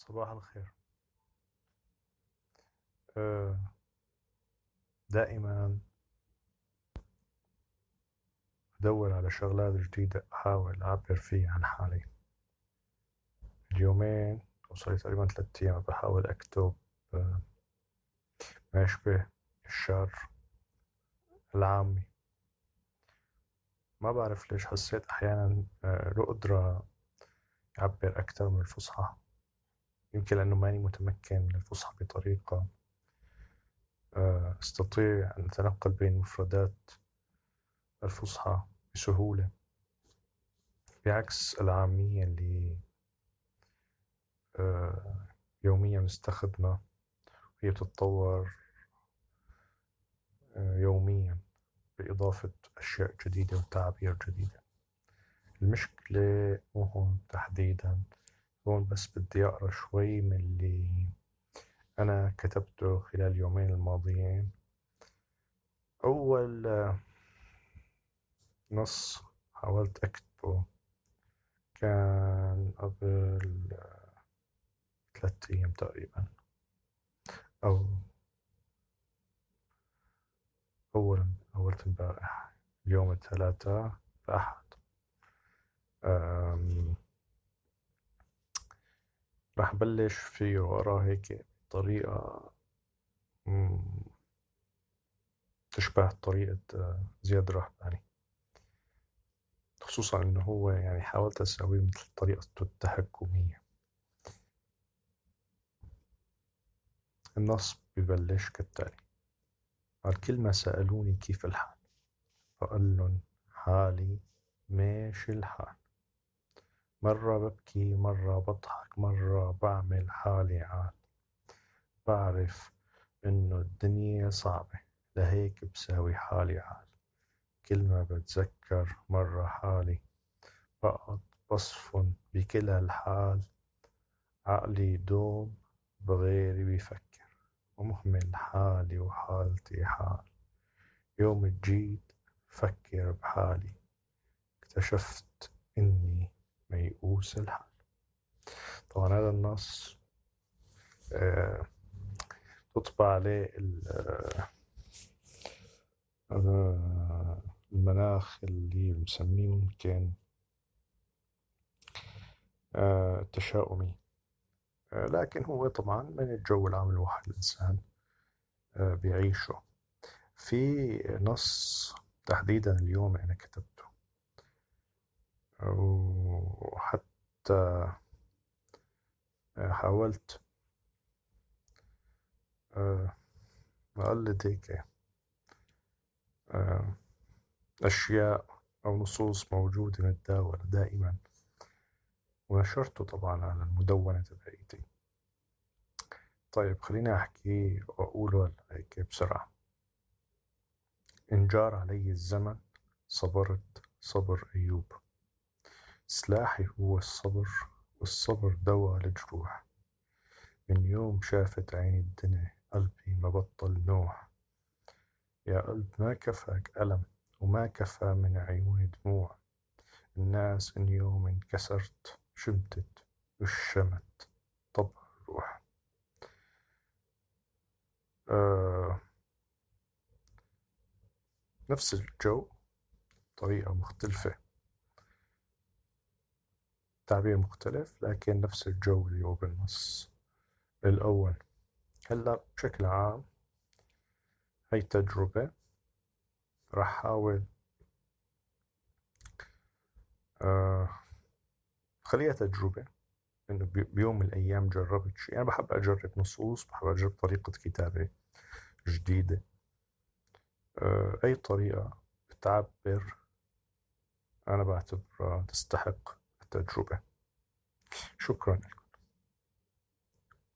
صباح الخير. آه، دائما أدور على شغلات جديدة أحاول أعبر فيها عن حالي. اليومين صار تقريبا ثلاثة أيام بحاول أكتب آه، ما يشبه الشعر العامي. ما بعرف ليش حسيت أحيانا آه، له قدرة يعبر أكثر من الفصحى. يمكن لأنه ماني متمكن من الفصحى بطريقة آه، أستطيع أن أتنقل بين مفردات الفصحى بسهولة. بعكس العامية اللي آه، يوميا نستخدمها وهي بتتطور آه، يوميا بإضافة أشياء جديدة وتعابير جديدة. المشكلة مو هون تحديدا. هون بس بدي أقرأ شوي من اللي أنا كتبته خلال اليومين الماضيين. أول نص حاولت أكتبه كان قبل ثلاثة أيام تقريبا. أو أول أول امبارح اليوم الثلاثاء الأحد راح بلش فيه وأقراه هيك بطريقة تشبه طريقة آه، زياد الرحباني خصوصا إنه هو يعني حاولت أسويه مثل طريقته التهكمية النص ببلش كالتالي قال كل ما سألوني كيف الحال؟ فقال لهم حالي ماشي الحال. مرة ببكي مرة بضحك مرة بعمل حالي عال بعرف إنه الدنيا صعبة لهيك بساوي حالي عال كل ما بتذكر مرة حالي بقعد بصفن بكل هالحال. عقلي يدوم بغيري بيفكر ومهمل حالي وحالتي حال. يوم جيت فكر بحالي اكتشفت إني ميؤوس الحال طبعا هذا النص آه، تطبع عليه هذا المناخ اللي بنسميه ممكن آه، تشاؤمي. آه، لكن هو طبعا من الجو العام الواحد الإنسان بيعيشه. في نص تحديدا اليوم أنا كتبته. وحتى حاولت. أقلد هيك أشياء أو نصوص موجودة متداولة دائما. ونشرته طبعا على المدونة تبعيتي. طيب خليني أحكي وأقوله هيك بسرعة. إن جار علي الزمن صبرت صبر أيوب. سلاحي هو الصبر والصبر دوا لجروح من يوم شافت عيني الدنيا قلبي ما بطل نوح. يا قلب ما كفاك ألم وما كفى من عيوني دموع. الناس إن يوم انكسرت شمتت وشمت طبع الروح. آه. نفس الجو طريقة مختلفة. تعبير مختلف لكن نفس الجو اللي هو بالنص الأول. هلأ بشكل عام هاي تجربة راح أحاول آه خليها تجربة إنه بيوم من الأيام جربت شيء. أنا بحب أجرب نصوص بحب أجرب طريقة كتابة جديدة. آه أي طريقة بتعبر أنا بعتبرها تستحق. تجربه. شکرانه.